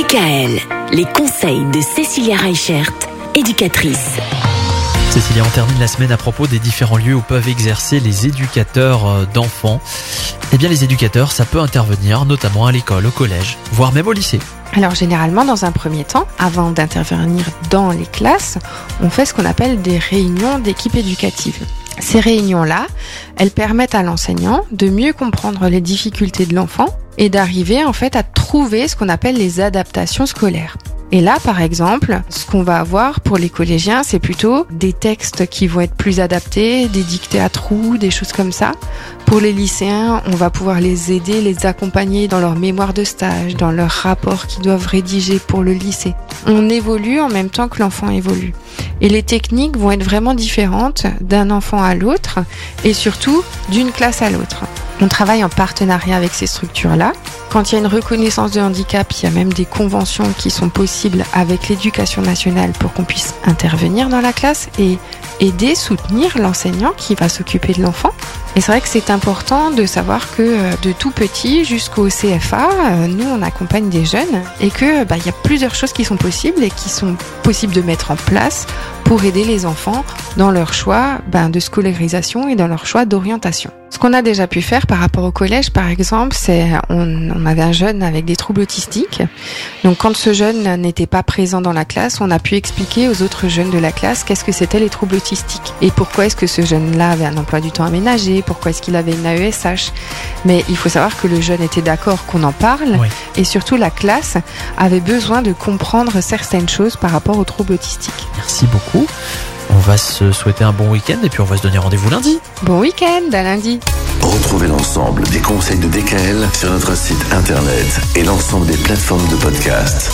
DKL, les conseils de Cécilia Reichert, éducatrice. Cécilia, on termine la semaine à propos des différents lieux où peuvent exercer les éducateurs euh, d'enfants. Eh bien, les éducateurs, ça peut intervenir notamment à l'école, au collège, voire même au lycée. Alors généralement, dans un premier temps, avant d'intervenir dans les classes, on fait ce qu'on appelle des réunions d'équipe éducative. Ces réunions-là, elles permettent à l'enseignant de mieux comprendre les difficultés de l'enfant et d'arriver en fait à trouver ce qu'on appelle les adaptations scolaires. Et là, par exemple, ce qu'on va avoir pour les collégiens, c'est plutôt des textes qui vont être plus adaptés, des dictées à trous, des choses comme ça. Pour les lycéens, on va pouvoir les aider, les accompagner dans leur mémoire de stage, dans leur rapport qu'ils doivent rédiger pour le lycée. On évolue en même temps que l'enfant évolue. Et les techniques vont être vraiment différentes d'un enfant à l'autre et surtout d'une classe à l'autre. On travaille en partenariat avec ces structures-là. Quand il y a une reconnaissance de handicap, il y a même des conventions qui sont possibles avec l'éducation nationale pour qu'on puisse intervenir dans la classe et aider, soutenir l'enseignant qui va s'occuper de l'enfant. Et c'est vrai que c'est important de savoir que euh, de tout petit jusqu'au CFA, euh, nous on accompagne des jeunes et que bah, il y a plusieurs choses qui sont possibles et qui sont possibles de mettre en place pour aider les enfants dans leur choix ben, de scolarisation et dans leur choix d'orientation. Ce qu'on a déjà pu faire par rapport au collège, par exemple, c'est on, on, avait un jeune avec des troubles autistiques. Donc quand ce jeune n'était pas présent dans la classe, on a pu expliquer aux autres jeunes de la classe qu'est-ce que c'était les troubles autistiques et pourquoi est-ce que ce jeune-là avait un emploi du temps aménagé, pourquoi est-ce qu'il avait une AESH. Mais il faut savoir que le jeune était d'accord qu'on en parle Oui. et surtout la classe avait besoin de comprendre certaines choses par rapport aux troubles autistiques. Merci beaucoup. On va se souhaiter un bon week-end et puis on va se donner rendez-vous lundi. Bon week-end, à lundi. Retrouvez l'ensemble des conseils de DKL sur notre site internet et l'ensemble des plateformes de podcast.